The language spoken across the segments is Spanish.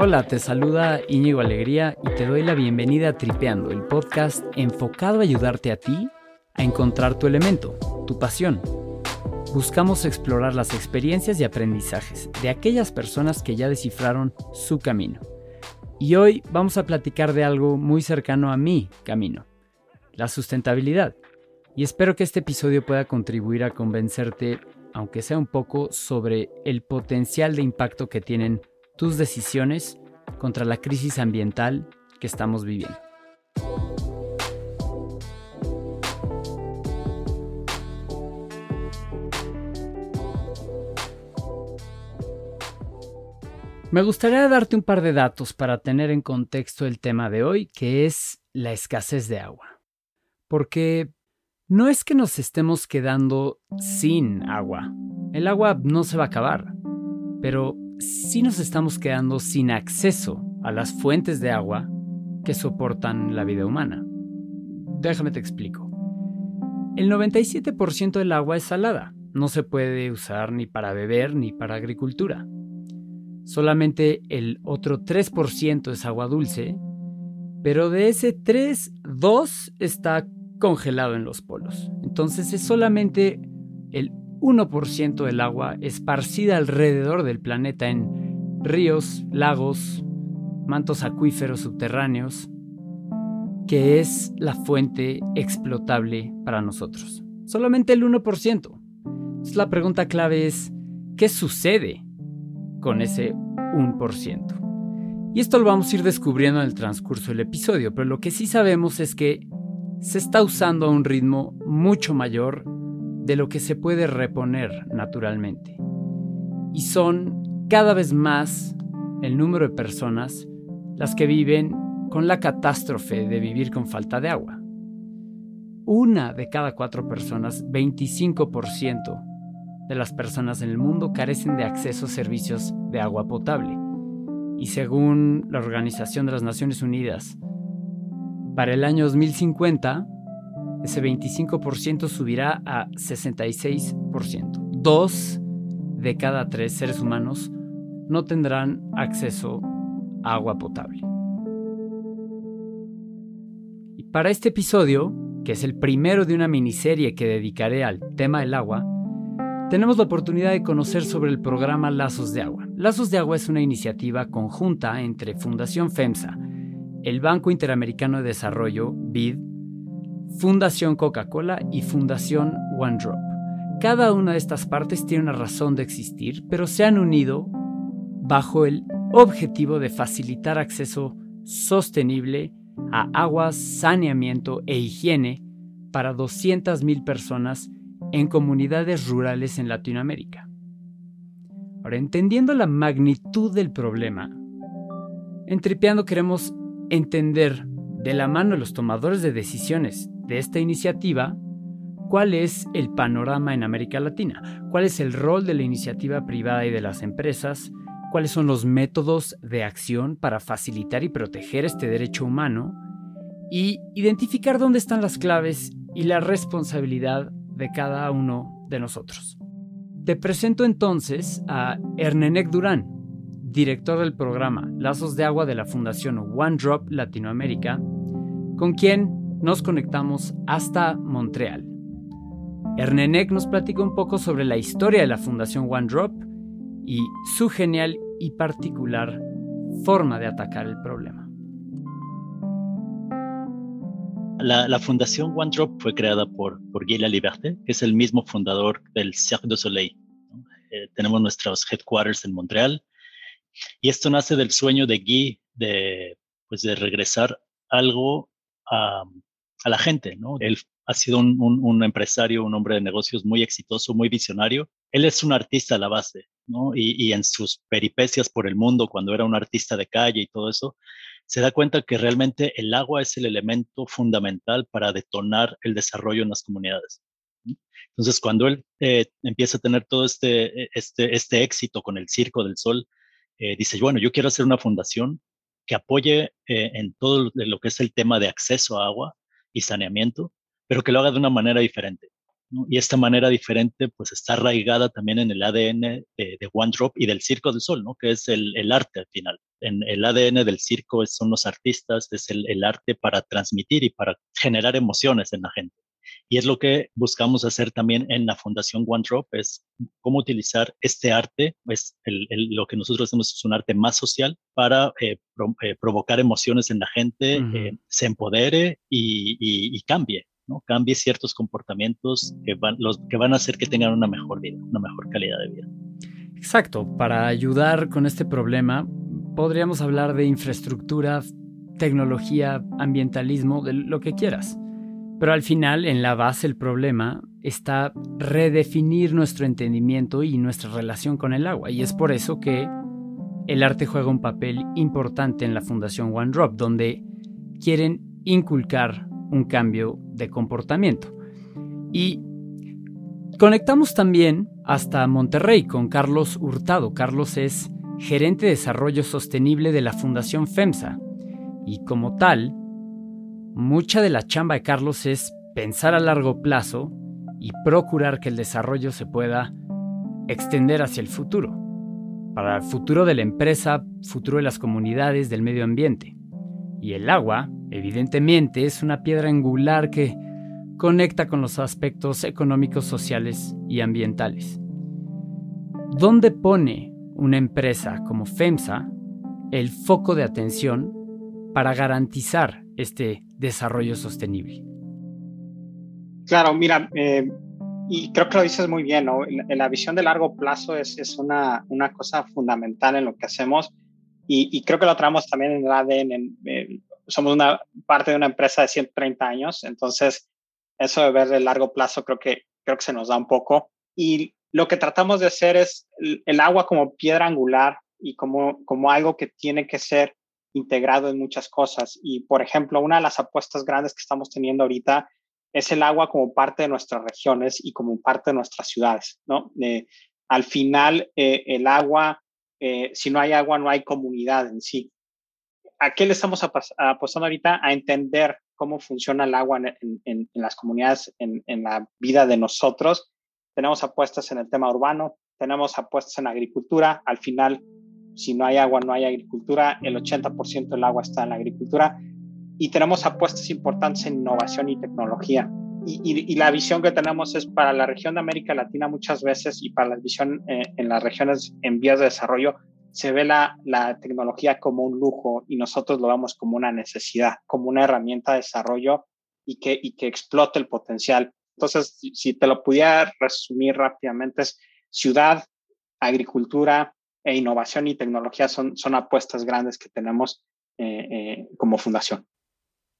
Hola, te saluda Íñigo Alegría y te doy la bienvenida a Tripeando, el podcast enfocado a ayudarte a ti a encontrar tu elemento, tu pasión. Buscamos explorar las experiencias y aprendizajes de aquellas personas que ya descifraron su camino. Y hoy vamos a platicar de algo muy cercano a mi camino, la sustentabilidad. Y espero que este episodio pueda contribuir a convencerte, aunque sea un poco, sobre el potencial de impacto que tienen tus decisiones contra la crisis ambiental que estamos viviendo. Me gustaría darte un par de datos para tener en contexto el tema de hoy, que es la escasez de agua. Porque no es que nos estemos quedando sin agua. El agua no se va a acabar. Pero si nos estamos quedando sin acceso a las fuentes de agua que soportan la vida humana. Déjame te explico. El 97% del agua es salada, no se puede usar ni para beber ni para agricultura. Solamente el otro 3% es agua dulce, pero de ese 3, 2 está congelado en los polos. Entonces es solamente el 1% del agua esparcida alrededor del planeta en ríos, lagos, mantos acuíferos subterráneos, que es la fuente explotable para nosotros. Solamente el 1%. la pregunta clave es, ¿qué sucede con ese 1%? Y esto lo vamos a ir descubriendo en el transcurso del episodio, pero lo que sí sabemos es que se está usando a un ritmo mucho mayor de lo que se puede reponer naturalmente. Y son cada vez más el número de personas las que viven con la catástrofe de vivir con falta de agua. Una de cada cuatro personas, 25% de las personas en el mundo carecen de acceso a servicios de agua potable. Y según la Organización de las Naciones Unidas, para el año 2050, ese 25% subirá a 66%. Dos de cada tres seres humanos no tendrán acceso a agua potable. Y para este episodio, que es el primero de una miniserie que dedicaré al tema del agua, tenemos la oportunidad de conocer sobre el programa Lazos de Agua. Lazos de Agua es una iniciativa conjunta entre Fundación FEMSA, el Banco Interamericano de Desarrollo, BID, Fundación Coca-Cola y Fundación One Drop. Cada una de estas partes tiene una razón de existir, pero se han unido bajo el objetivo de facilitar acceso sostenible a agua, saneamiento e higiene para 200.000 personas en comunidades rurales en Latinoamérica. Ahora, entendiendo la magnitud del problema, en Tripeando queremos entender de la mano de los tomadores de decisiones de esta iniciativa, cuál es el panorama en América Latina, cuál es el rol de la iniciativa privada y de las empresas, cuáles son los métodos de acción para facilitar y proteger este derecho humano y identificar dónde están las claves y la responsabilidad de cada uno de nosotros. Te presento entonces a Ernenek Durán, director del programa Lazos de Agua de la Fundación One Drop Latinoamérica, con quien nos conectamos hasta Montreal. Ernenek nos platica un poco sobre la historia de la Fundación One Drop y su genial y particular forma de atacar el problema. La, Fundación One Drop fue creada por, por Guy Laliberté, que es el mismo fundador del Cirque du Soleil. Eh, tenemos nuestros headquarters en Montreal y esto nace del sueño de Guy de, pues de regresar algo a, la gente, ¿no? Él ha sido un, empresario, un hombre de negocios muy exitoso, muy visionario. Él es un artista a la base, ¿no? Y, y, en sus peripecias por el mundo, cuando era un artista de calle y todo eso, se da cuenta que realmente el agua es el elemento fundamental para detonar el desarrollo en las comunidades. Entonces, cuando él eh, empieza a tener todo este, e, este, este éxito con el Circo del Sol, eh, dice, bueno, yo quiero hacer una fundación que apoye eh, en todo lo que es el tema de acceso a agua y saneamiento, pero que lo haga de una manera diferente. Y esta manera diferente pues está arraigada también en el ADN de, de One Drop y del Circo del Sol, ¿no? que es el, arte al final. En el ADN del circo son los artistas, es el arte para transmitir y para generar emociones en la gente. Y es lo que buscamos hacer también en la Fundación One Drop, es cómo utilizar este arte, es el, lo que nosotros hacemos es un arte más social para eh, eh, provocar emociones en la gente, eh, se empodere y, y, cambie, ¿no? Cambie ciertos comportamientos que van, los, que van a hacer que tengan una mejor vida, una mejor calidad de vida. Exacto, para ayudar con este problema podríamos hablar de infraestructura, tecnología, ambientalismo, de lo que quieras. Pero al final, en la base, el problema está redefinir nuestro entendimiento y nuestra relación con el agua. Y es por eso que el arte juega un papel importante en la Fundación One Drop, donde quieren inculcar un cambio de comportamiento. Y conectamos también hasta Monterrey con Carlos Hurtado. Carlos es gerente de desarrollo sostenible de la Fundación FEMSA y como tal Mucha de la chamba de Carlos es pensar a largo plazo y procurar que el desarrollo se pueda extender hacia el futuro, para el futuro de la empresa, futuro de las comunidades, del medio ambiente. Y el agua, evidentemente, es una piedra angular que conecta con los aspectos económicos, sociales y ambientales. ¿Dónde pone una empresa como FEMSA el foco de atención para garantizar este desarrollo sostenible? Claro, mira, eh, y creo que lo dices muy bien, ¿no? La, visión de largo plazo es, es una, una, cosa fundamental en lo que hacemos y, creo que lo traemos también en el ADN. somos una parte de una empresa de 130 años, entonces eso de ver el largo plazo creo que, creo que se nos da un poco. Y lo que tratamos de hacer es el, agua como piedra angular y como, como algo que tiene que ser integrado en muchas cosas. Y, por ejemplo, una de las apuestas grandes que estamos teniendo ahorita es el agua como parte de nuestras regiones y como parte de nuestras ciudades, ¿no? Eh, al final, eh, el agua, eh, si no hay agua, no hay comunidad en sí. ¿A qué le estamos apostando ahorita? A entender cómo funciona el agua en, las comunidades, en, en, la vida de nosotros. Tenemos apuestas en el tema urbano, tenemos apuestas en agricultura. Al final, si no hay agua, no hay agricultura, el 80% del agua está en la agricultura y tenemos apuestas importantes en innovación y tecnología. Y, la visión que tenemos es para la región de América Latina muchas veces y para la visión eh, en las regiones en vías de desarrollo, se ve la, la, tecnología como un lujo y nosotros lo vemos como una necesidad, como una herramienta de desarrollo y que, y que explote el potencial. Entonces, si te lo pudiera resumir rápidamente, es ciudad, agricultura, e innovación y tecnología son, son apuestas grandes que tenemos eh, eh, como fundación.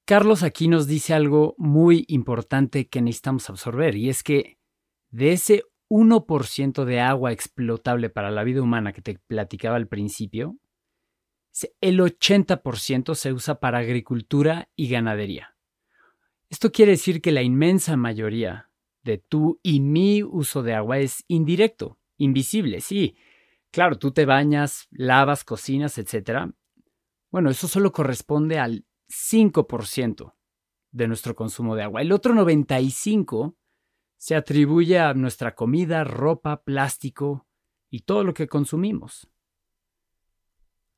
Carlos aquí nos dice algo muy importante que necesitamos absorber y es que de ese 1% de agua explotable para la vida humana que te platicaba al principio, el 80% se usa para agricultura y ganadería. Esto quiere decir que la inmensa mayoría de tu y mi uso de agua es indirecto, invisible, sí, Claro, tú te bañas, lavas, cocinas, etc. Bueno, eso solo corresponde al 5% de nuestro consumo de agua. El otro 95% se atribuye a nuestra comida, ropa, plástico y todo lo que consumimos.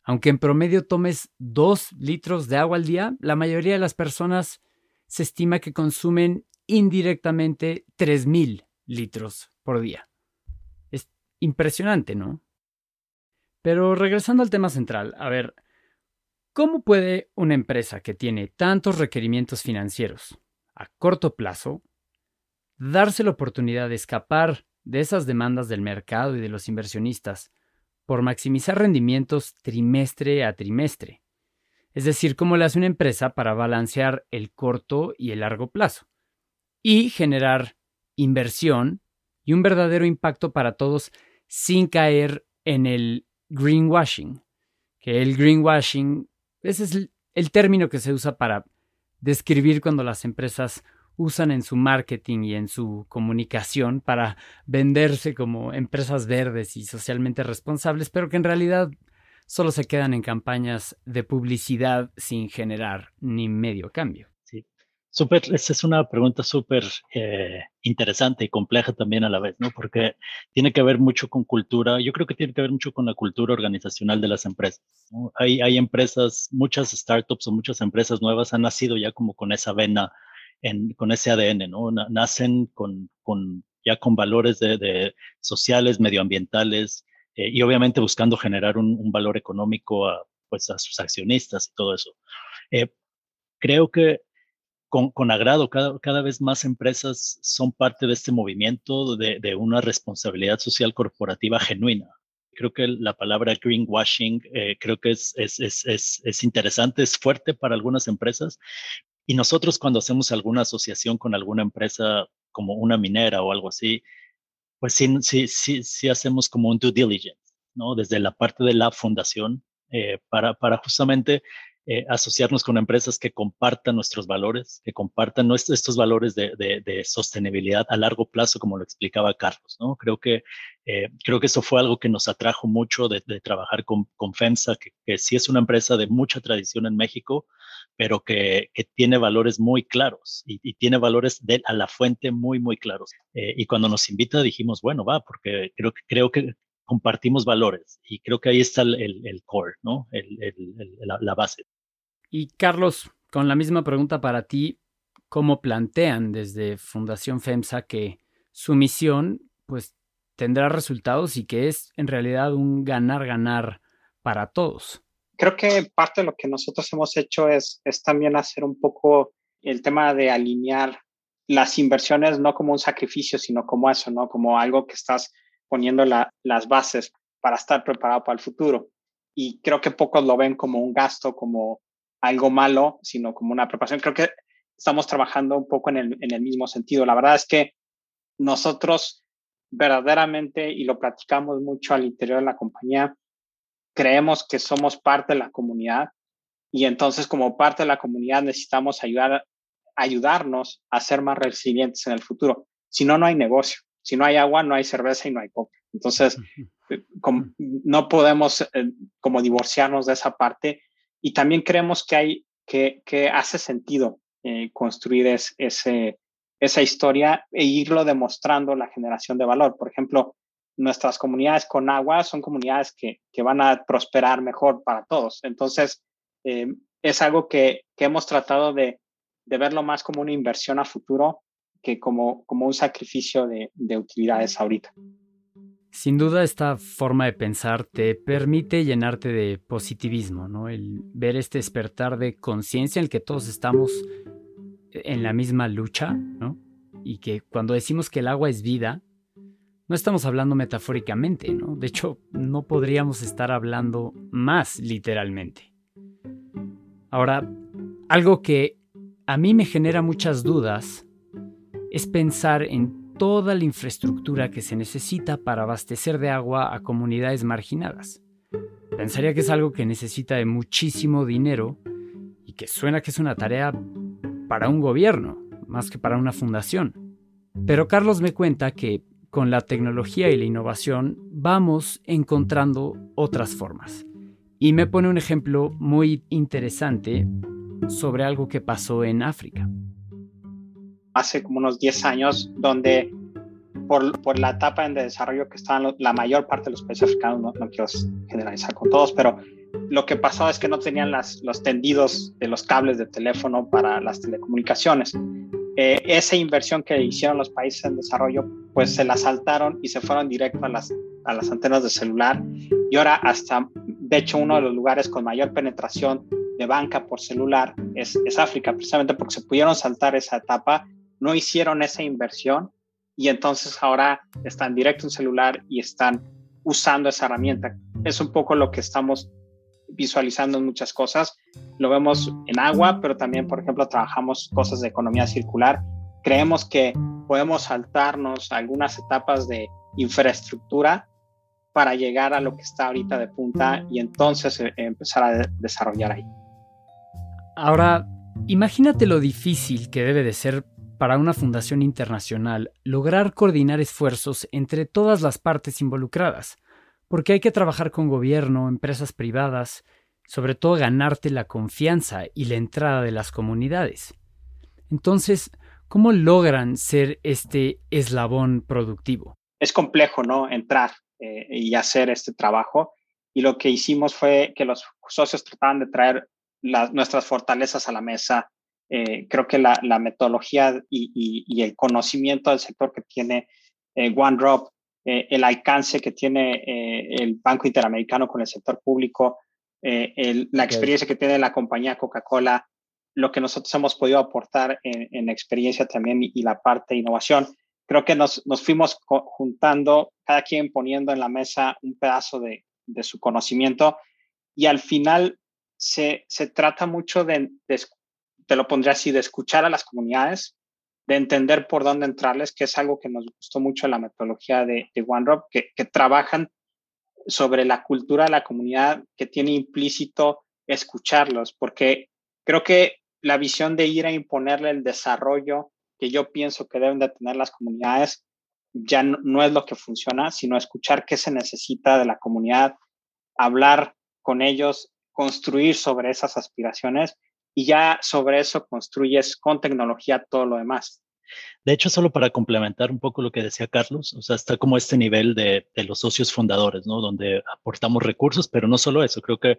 Aunque en promedio tomes 2 litros de agua al día, la mayoría de las personas se estima que consumen indirectamente 3.000 litros por día. Es impresionante, ¿no? Pero regresando al tema central, a ver, ¿cómo puede una empresa que tiene tantos requerimientos financieros a corto plazo darse la oportunidad de escapar de esas demandas del mercado y de los inversionistas por maximizar rendimientos trimestre a trimestre? Es decir, cómo le hace una empresa para balancear el corto y el largo plazo y generar inversión y un verdadero impacto para todos sin caer en el greenwashing, que el greenwashing, ese es el, término que se usa para describir cuando las empresas usan en su marketing y en su comunicación para venderse como empresas verdes y socialmente responsables, pero que en realidad solo se quedan en campañas de publicidad sin generar ni medio cambio. Súper, esa es una pregunta súper eh, interesante y compleja también a la vez, ¿no? Porque tiene que ver mucho con cultura, yo creo que tiene que ver mucho con la cultura organizacional de las empresas. Hay, hay empresas, muchas startups o muchas empresas nuevas han nacido ya como con esa vena, en, con ese ADN, ¿no? Nacen con, con ya con valores de, de sociales, medioambientales eh, y obviamente buscando generar un, un, valor económico a, pues, a sus accionistas y todo eso. Eh, creo que con, agrado. Cada, cada, vez más empresas son parte de este movimiento de, de una responsabilidad social corporativa genuina. Creo que la palabra greenwashing eh, creo que es, es, es, es, interesante, es fuerte para algunas empresas. Y nosotros cuando hacemos alguna asociación con alguna empresa como una minera o algo así, pues sí, sí, sí, sí hacemos como un due diligence, ¿no? Desde la parte de la fundación, eh, para, para justamente eh, asociarnos con empresas que compartan nuestros valores, que compartan estos valores de, sostenibilidad a largo plazo, como lo explicaba Carlos. ¿no? Creo, que, eh, creo que eso fue algo que nos atrajo mucho de, trabajar con, con FEMSA, que, que, sí es una empresa de mucha tradición en México, pero que, tiene valores muy claros y, tiene valores a la fuente muy, muy claros. Eh, y cuando nos invita dijimos, bueno, va, porque creo, creo que compartimos valores y creo que ahí está el, el, el core, ¿no? El, la, la, base. Y Carlos, con la misma pregunta para ti, ¿cómo plantean desde Fundación FEMSA que su misión pues tendrá resultados y que es en realidad un ganar-ganar para todos? Creo que parte de lo que nosotros hemos hecho es, es también hacer un poco el tema de alinear las inversiones no como un sacrificio, sino como eso, ¿no? Como algo que estás poniendo la, las bases para estar preparado para el futuro. Y creo que pocos lo ven como un gasto, como algo malo, sino como una preparación. Creo que estamos trabajando un poco en el, en el mismo sentido. La verdad es que nosotros verdaderamente, y lo platicamos mucho al interior de la compañía, creemos que somos parte de la comunidad y entonces como parte de la comunidad necesitamos ayudar, ayudarnos a ser más resilientes en el futuro. Si no, no hay negocio. Si no hay agua, no hay cerveza y no hay coca. Entonces, eh, como, no podemos eh, como divorciarnos de esa parte y también creemos que hay que, que hace sentido eh, construir es, ese, esa historia e irlo demostrando la generación de valor. Por ejemplo, nuestras comunidades con agua son comunidades que, que van a prosperar mejor para todos. Entonces, eh, es algo que, que hemos tratado de, de verlo más como una inversión a futuro que como, como un sacrificio de, de utilidades ahorita. Sin duda esta forma de pensar te permite llenarte de positivismo, ¿no? El ver este despertar de conciencia en el que todos estamos en la misma lucha, ¿no? Y que cuando decimos que el agua es vida, no estamos hablando metafóricamente, ¿no? De hecho, no podríamos estar hablando más literalmente. Ahora, algo que a mí me genera muchas dudas es pensar en toda la infraestructura que se necesita para abastecer de agua a comunidades marginadas. Pensaría que es algo que necesita muchísimo dinero y que suena que es una tarea para un gobierno, más que para una fundación. Pero Carlos me cuenta que con la tecnología y la innovación vamos encontrando otras formas. Y me pone un ejemplo muy interesante sobre algo que pasó en África hace como unos 10 años, donde por, por la etapa de desarrollo que estaban la mayor parte de los países africanos, no, no, quiero generalizar con todos, pero lo que pasó es que no tenían las, los tendidos de los cables de teléfono para las telecomunicaciones. Eh, esa inversión que hicieron los países en desarrollo, pues se la saltaron y se fueron directo a las, a las antenas de celular. Y ahora hasta, de hecho, uno de los lugares con mayor penetración de banca por celular es, es África, precisamente porque se pudieron saltar esa etapa no hicieron esa inversión y entonces ahora están directo en celular y están usando esa herramienta. Es un poco lo que estamos visualizando en muchas cosas. Lo vemos en agua, pero también, por ejemplo, trabajamos cosas de economía circular. Creemos que podemos saltarnos algunas etapas de infraestructura para llegar a lo que está ahorita de punta y entonces eh, empezar a desarrollar ahí. Ahora, imagínate lo difícil que debe de ser para una fundación internacional lograr coordinar esfuerzos entre todas las partes involucradas, porque hay que trabajar con gobierno, empresas privadas, sobre todo ganarte la confianza y la entrada de las comunidades. Entonces, ¿cómo logran ser este eslabón productivo? Es complejo, ¿no? Entrar eh, y hacer este trabajo. Y lo que hicimos fue que los socios trataban de traer nuestras fortalezas a la mesa. Eh, creo que la, metodología y, el conocimiento del sector que tiene eh, OneDrop, eh, el alcance que tiene el Banco Interamericano con el sector público, la experiencia que tiene la compañía Coca-Cola, lo que nosotros hemos podido aportar en, experiencia también y, la parte de innovación. Creo que nos, fuimos juntando, cada quien poniendo en la mesa un pedazo de, de su conocimiento y al final se, se trata mucho de, te lo pondría así, de escuchar a las comunidades, de entender por dónde entrarles, que es algo que nos gustó mucho en la metodología de, de OneDrop, que, trabajan sobre la cultura de la comunidad que tiene implícito escucharlos, porque creo que la visión de ir a imponerle el desarrollo que yo pienso que deben de tener las comunidades ya no, es lo que funciona, sino escuchar qué se necesita de la comunidad, hablar con ellos, construir sobre esas aspiraciones y ya sobre eso construyes con tecnología todo lo demás. De hecho, solo para complementar un poco lo que decía Carlos, o sea, está como este nivel de, los socios fundadores, ¿no? Donde aportamos recursos, pero no solo eso, creo que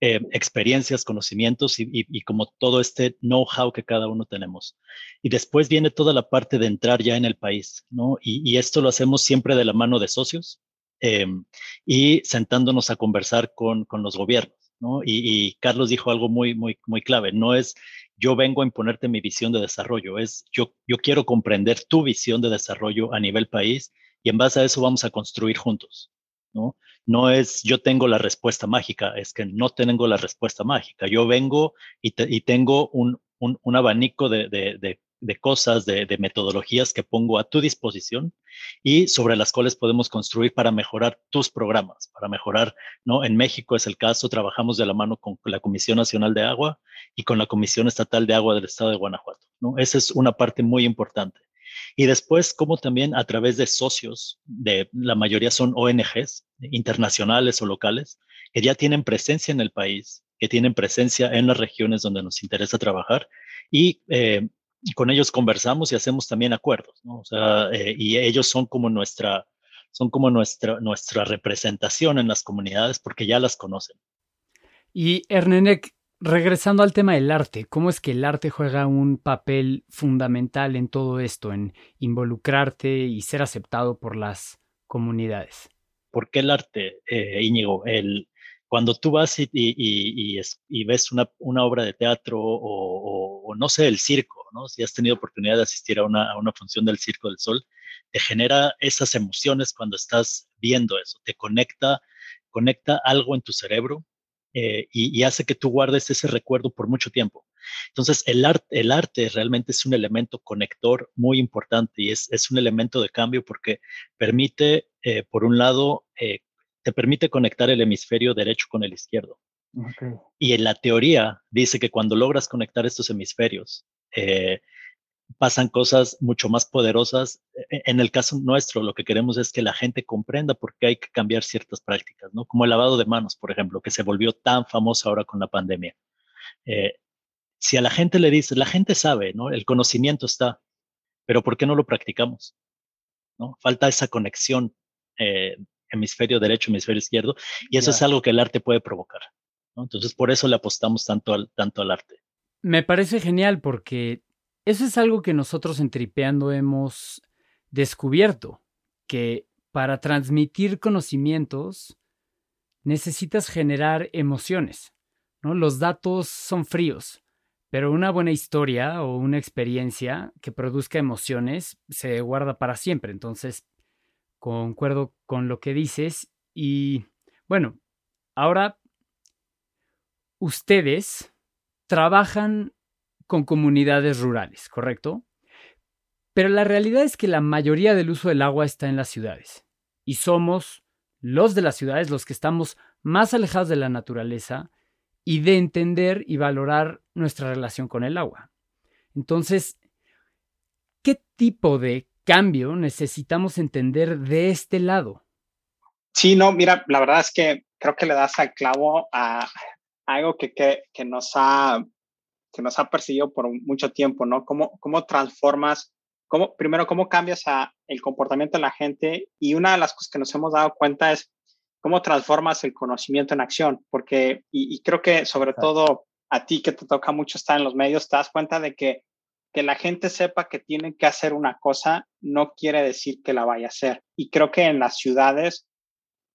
eh, experiencias, conocimientos y, como todo este know-how que cada uno tenemos. Y después viene toda la parte de entrar ya en el país, ¿no? Y, esto lo hacemos siempre de la mano de socios eh, y sentándonos a conversar con, con los gobiernos. Y, Carlos dijo algo muy, muy, muy clave, no es yo vengo a imponerte mi visión de desarrollo, es yo, yo quiero comprender tu visión de desarrollo a nivel país y en base a eso vamos a construir juntos, ¿no? No es yo tengo la respuesta mágica, es que no tengo la respuesta mágica, yo vengo y, tengo un, un, abanico de, de, de cosas, de, metodologías que pongo a tu disposición y sobre las cuales podemos construir para mejorar tus programas, para mejorar, ¿no? En México es el caso, trabajamos de la mano con la Comisión Nacional de Agua y con la Comisión Estatal de Agua del Estado de Guanajuato, ¿no? Esa es una parte muy importante. Y después, como también a través de socios, de la mayoría son ONGs internacionales o locales, que ya tienen presencia en el país, que tienen presencia en las regiones donde nos interesa trabajar y eh, con ellos conversamos y hacemos también acuerdos, ¿no? O sea, eh, y ellos son como nuestra, son como nuestra, nuestra representación en las comunidades porque ya las conocen. Y Ernenek, regresando al tema del arte, ¿cómo es que el arte juega un papel fundamental en todo esto, en involucrarte y ser aceptado por las comunidades? ¿Por qué el arte, eh, Íñigo? El, cuando tú vas y, y, y, ves una, una, obra de teatro o, o, no sé, el circo, ¿no? Si has tenido oportunidad de asistir a una, a una función del Circo del Sol, te genera esas emociones cuando estás viendo eso, te conecta, conecta algo en tu cerebro eh, y, hace que tú guardes ese recuerdo por mucho tiempo. Entonces, el, arte, el arte realmente es un elemento conector muy importante y es, es un elemento de cambio porque permite, eh, por un lado, eh, te permite conectar el hemisferio derecho con el izquierdo. Y en la teoría dice que cuando logras conectar estos hemisferios, eh, pasan cosas mucho más poderosas. E, en el caso nuestro, lo que queremos es que la gente comprenda por qué hay que cambiar ciertas prácticas, ¿no? Como el lavado de manos, por ejemplo, que se volvió tan famoso ahora con la pandemia. Eh, si a la gente le dices, la gente sabe, ¿no? El conocimiento está, pero ¿por qué no lo practicamos? ¿No? Falta esa conexión eh, hemisferio derecho, hemisferio izquierdo, y eso es algo que el arte puede provocar. Entonces, por eso le apostamos tanto al, tanto al arte. Me parece genial porque eso es algo que nosotros en Tripeando hemos descubierto, que para transmitir conocimientos necesitas generar emociones. ¿no? Los datos son fríos, pero una buena historia o una experiencia que produzca emociones se guarda para siempre. Entonces, concuerdo con lo que dices y bueno, ahora ustedes trabajan con comunidades rurales, ¿correcto? Pero la realidad es que la mayoría del uso del agua está en las ciudades. Y somos los de las ciudades los que estamos más alejados de la naturaleza y de entender y valorar nuestra relación con el agua. Entonces, ¿qué tipo de cambio necesitamos entender de este lado? Sí, no, mira, la verdad es que creo que le das al clavo a algo que, que, nos ha que nos ha perseguido por mucho tiempo, ¿no? ¿Cómo, cómo transformas, cómo, primero, cómo cambias a el comportamiento de la gente? Y una de las cosas que nos hemos dado cuenta es cómo transformas el conocimiento en acción, porque, y, creo que sobre todo a ti que te toca mucho estar en los medios, te das cuenta de que que la gente sepa que tienen que hacer una cosa no quiere decir que la vaya a hacer. Y creo que en las ciudades,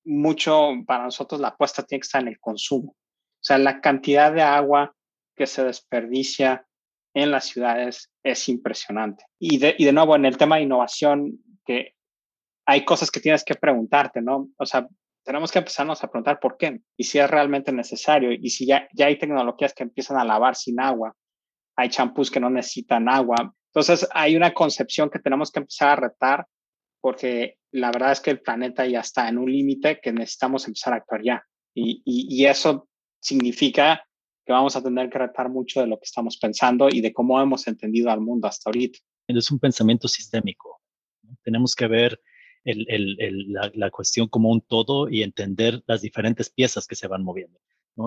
mucho para nosotros la apuesta tiene que estar en el consumo. O sea, la cantidad de agua que se desperdicia en las ciudades es impresionante. Y de, y de nuevo, en el tema de innovación, que hay cosas que tienes que preguntarte, ¿no? O sea, tenemos que empezarnos a preguntar por qué y si es realmente necesario y si ya, ya hay tecnologías que empiezan a lavar sin agua hay champús que no necesitan agua. Entonces hay una concepción que tenemos que empezar a retar porque la verdad es que el planeta ya está en un límite que necesitamos empezar a actuar ya. Y, y, eso significa que vamos a tener que retar mucho de lo que estamos pensando y de cómo hemos entendido al mundo hasta ahorita. Es un pensamiento sistémico. Tenemos que ver el, el, la, la, cuestión como un todo y entender las diferentes piezas que se van moviendo.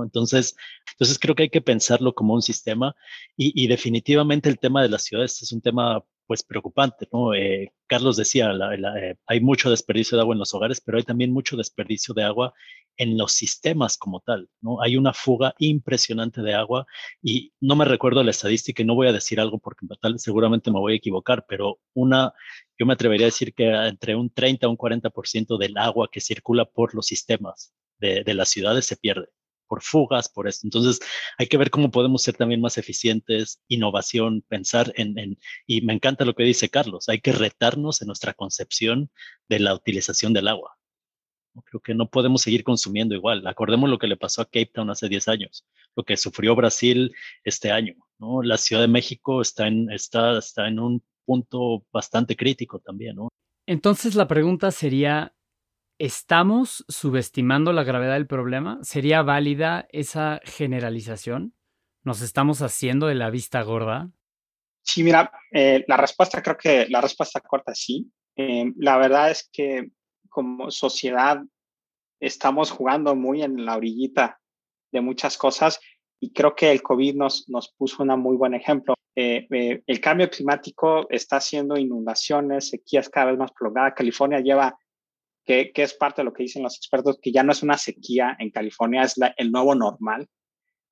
Entonces, entonces creo que hay que pensarlo como un sistema y, definitivamente el tema de las ciudades es un tema pues preocupante, ¿no? Eh, Carlos decía, eh, hay mucho desperdicio de agua en los hogares, pero hay también mucho desperdicio de agua en los sistemas como tal, ¿no? Hay una fuga impresionante de agua y no me recuerdo la estadística y no voy a decir algo porque tal, seguramente me voy a equivocar, pero una, yo me atrevería a decir que entre un 30 a un 40% del agua que circula por los sistemas de, de las ciudades se pierde por fugas, por esto. Entonces, hay que ver cómo podemos ser también más eficientes, innovación, pensar en, y me encanta lo que dice Carlos, hay que retarnos en nuestra concepción de la utilización del agua. Creo que no podemos seguir consumiendo igual. Acordemos lo que le pasó a Cape Town hace 10 años, lo que sufrió Brasil este año. La Ciudad de México está en, está, está en un punto bastante crítico también. Entonces la pregunta sería, ¿Estamos subestimando la gravedad del problema? ¿Sería válida esa generalización? ¿Nos estamos haciendo de la vista gorda? Sí, mira, eh, la respuesta creo que la respuesta corta sí. Eh, la verdad es que como sociedad estamos jugando muy en la orillita de muchas cosas y creo que el COVID nos, nos puso un muy buen ejemplo. Eh, el cambio climático está haciendo inundaciones, sequías cada vez más prolongadas. California lleva que, es parte de lo que dicen los expertos, que ya no es una sequía en California, es el nuevo normal.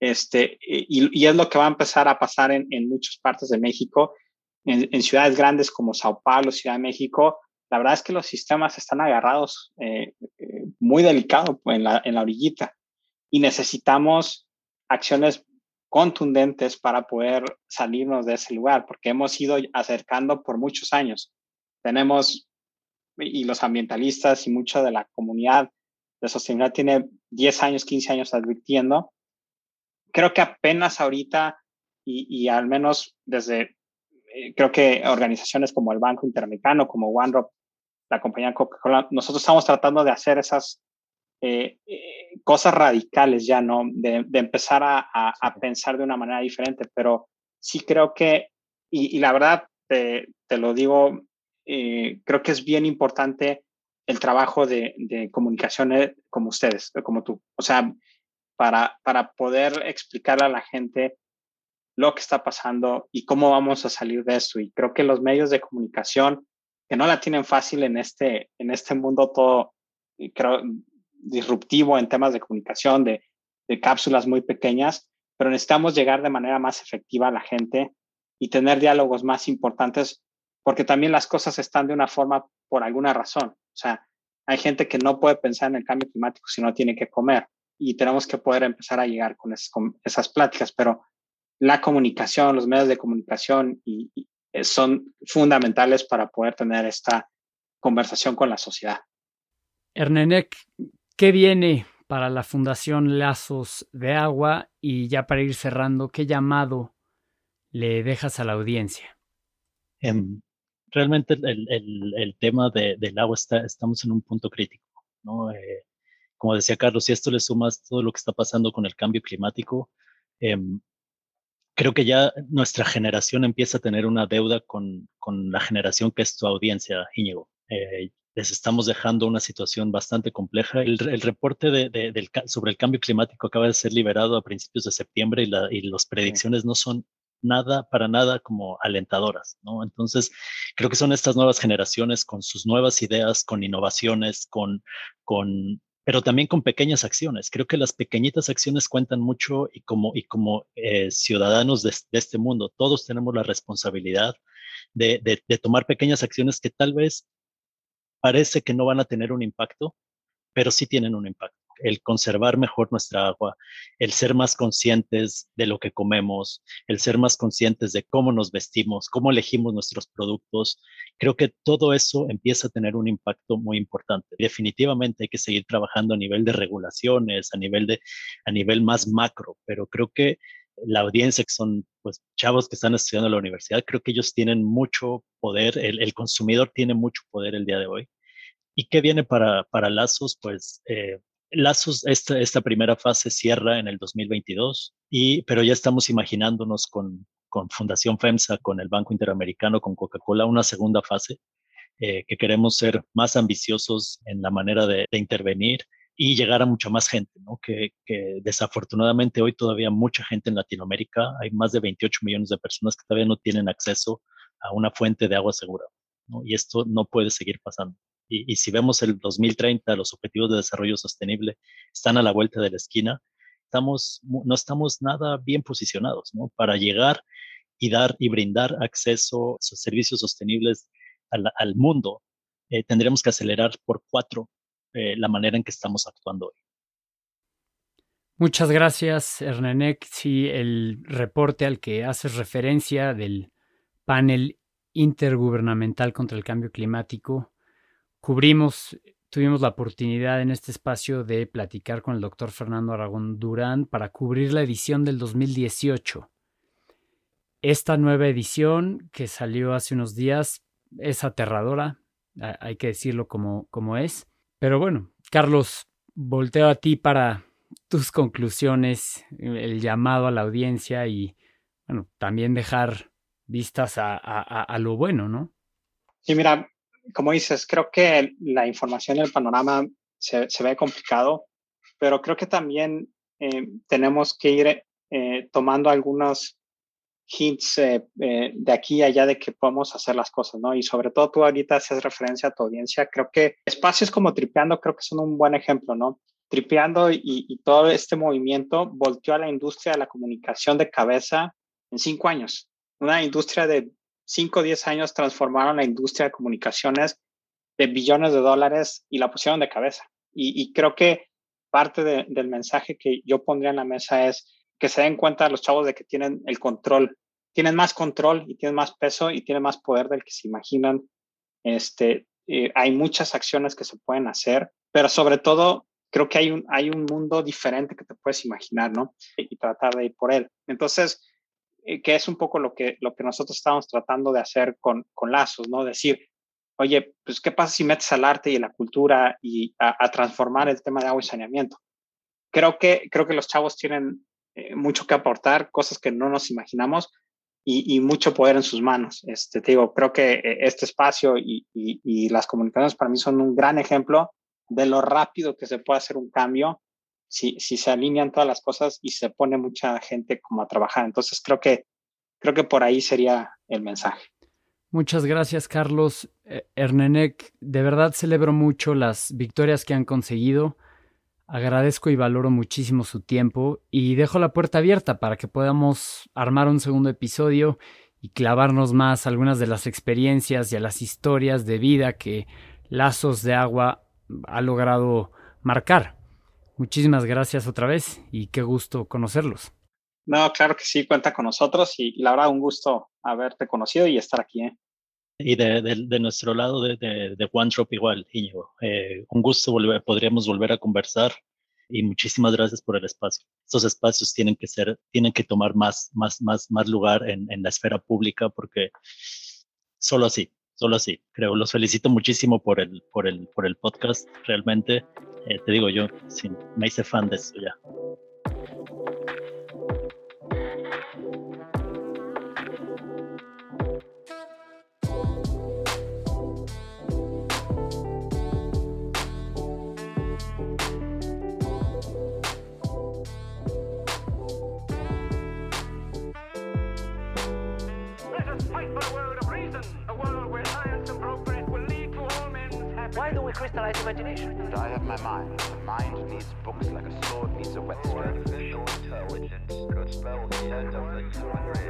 Este, y, es lo que va a empezar a pasar en, muchas partes de México, en, ciudades grandes como Sao Paulo, Ciudad de México. La verdad es que los sistemas están agarrados eh, eh, muy delicado en la, en la orillita y necesitamos acciones contundentes para poder salirnos de ese lugar, porque hemos ido acercando por muchos años. Tenemos y los ambientalistas y mucha de la comunidad de sostenibilidad tiene 10 años, 15 años advirtiendo. Creo que apenas ahorita y, al menos desde, eh, creo que organizaciones como el Banco Interamericano, como OneDrop, la compañía Coca-Cola, nosotros estamos tratando de hacer esas eh, eh, cosas radicales ya, ¿no? De, empezar a, a, pensar de una manera diferente, pero sí creo que, y, y la verdad, te, te, lo digo eh, creo que es bien importante el trabajo de, de comunicación como ustedes, como tú. O sea, para, para poder explicarle a la gente lo que está pasando y cómo vamos a salir de esto. Y creo que los medios de comunicación, que no la tienen fácil en este, en este mundo todo, creo, disruptivo en temas de comunicación, de, de cápsulas muy pequeñas, pero necesitamos llegar de manera más efectiva a la gente y tener diálogos más importantes porque también las cosas están de una forma por alguna razón. O sea, hay gente que no puede pensar en el cambio climático si no tiene que comer y tenemos que poder empezar a llegar con, esas pláticas, pero la comunicación, los medios de comunicación y, eh, son fundamentales para poder tener esta conversación con la sociedad. Ernenek, ¿qué viene para la Fundación Lazos de Agua? Y ya para ir cerrando, ¿qué llamado le dejas a la audiencia? Em, realmente el, el, el tema de, del agua está, estamos en un punto crítico, ¿no? Eh, como decía Carlos, si esto le sumas todo lo que está pasando con el cambio climático, eh, creo que ya nuestra generación empieza a tener una deuda con, con, la generación que es tu audiencia, Íñigo. Eh, les estamos dejando una situación bastante compleja. El, reporte de, sobre el cambio climático acaba de ser liberado a principios de septiembre y, y las predicciones no son nada, para nada como alentadoras, ¿no? Entonces, creo que son estas nuevas generaciones con sus nuevas ideas, con innovaciones, con, con pero también con pequeñas acciones. Creo que las pequeñitas acciones cuentan mucho y como, y como eh, ciudadanos de, este mundo, todos tenemos la responsabilidad de, de, tomar pequeñas acciones que tal vez parece que no van a tener un impacto, pero sí tienen un impacto el conservar mejor nuestra agua, el ser más conscientes de lo que comemos, el ser más conscientes de cómo nos vestimos, cómo elegimos nuestros productos. Creo que todo eso empieza a tener un impacto muy importante. Definitivamente hay que seguir trabajando a nivel de regulaciones, a nivel de a nivel más macro, pero creo que la audiencia que son pues chavos que están estudiando en la universidad, creo que ellos tienen mucho poder, el, consumidor tiene mucho poder el día de hoy. ¿Y qué viene para, para Lazos? Pues eh, Lazos, esta, esta primera fase cierra en el 2022, y, pero ya estamos imaginándonos con, con Fundación FEMSA, con el Banco Interamericano, con Coca-Cola, una segunda fase, eh, que queremos ser más ambiciosos en la manera de, intervenir y llegar a mucha más gente, ¿no? que, que, desafortunadamente hoy todavía mucha gente en Latinoamérica, hay más de 28 millones de personas que todavía no tienen acceso a una fuente de agua segura. ¿no? Y esto no puede seguir pasando. Y, si vemos el 2030, los objetivos de desarrollo sostenible están a la vuelta de la esquina, no estamos nada bien posicionados para llegar y dar y brindar acceso a servicios sostenibles al, mundo. Eh, tendremos que acelerar por cuatro eh, la manera en que estamos actuando hoy. Muchas gracias, Hernenek. Sí, el reporte al que haces referencia del panel intergubernamental contra el cambio climático cubrimos, tuvimos la oportunidad en este espacio de platicar con el doctor Fernando Aragón Durán para cubrir la edición del 2018. Esta nueva edición que salió hace unos días es aterradora, hay que decirlo como, como es. Pero bueno, Carlos, volteo a ti para tus conclusiones, el llamado a la audiencia y bueno, también dejar vistas a, a lo bueno, ¿no? Sí, mira, como dices, creo que la información y el panorama se, ve complicado, pero creo que también eh, tenemos que ir eh, tomando algunos hints eh, de aquí y allá de que podemos hacer las cosas, ¿no? Y sobre todo tú ahorita haces referencia a tu audiencia, creo que espacios como Tripeando creo que son un buen ejemplo, ¿no? Tripeando y, todo este movimiento volteó a la industria de la comunicación de cabeza en cinco años. Una industria de 5 o 10 años transformaron la industria de comunicaciones de billones de dólares y la pusieron de cabeza. Y, creo que parte del mensaje que yo pondría en la mesa es que se den cuenta los chavos de que tienen el control, tienen más control y tienen más peso y tienen más poder del que se imaginan. Este, eh, hay muchas acciones que se pueden hacer, pero sobre todo creo que hay un, hay un mundo diferente que te puedes imaginar, ¿no? Y tratar de ir por él. Entonces, eh, que es un poco lo que, lo que nosotros estamos tratando de hacer con, con lazos, ¿no? Decir, oye, pues, ¿qué pasa si metes al arte y a la cultura y a, transformar el tema de agua y saneamiento? Creo que, creo que los chavos tienen eh, mucho que aportar, cosas que no nos imaginamos y, y, mucho poder en sus manos. Este, te digo, creo que eh, este espacio y, y, y las comunicaciones para mí son un gran ejemplo de lo rápido que se puede hacer un cambio si, se alinean todas las cosas y se pone mucha gente como a trabajar. Entonces creo que, creo que por ahí sería el mensaje. Muchas gracias, Carlos. Eh, de verdad celebro mucho las victorias que han conseguido. Agradezco y valoro muchísimo su tiempo y dejo la puerta abierta para que podamos armar un segundo episodio y clavarnos más algunas de las experiencias y a las historias de vida que Lazos de Agua ha logrado marcar. Muchísimas gracias otra vez y qué gusto conocerlos. No, claro que sí, cuenta con nosotros y, la verdad un gusto haberte conocido y estar aquí. ¿eh? Y de, de, nuestro lado, de, de, One Drop igual, Íñigo. Eh, un gusto, volver, podríamos volver a conversar y muchísimas gracias por el espacio. Estos espacios tienen que ser, tienen que tomar más, más, más, más lugar en, en la esfera pública porque solo así, solo así, creo. Los felicito muchísimo por el, por el, por el podcast, realmente. Eh, te digo yo, me hice fan de eso ya. crystallized imagination. I have my mind. The mind needs books like a sword needs a whetstone. Artificial intelligence could spell the end of the human race.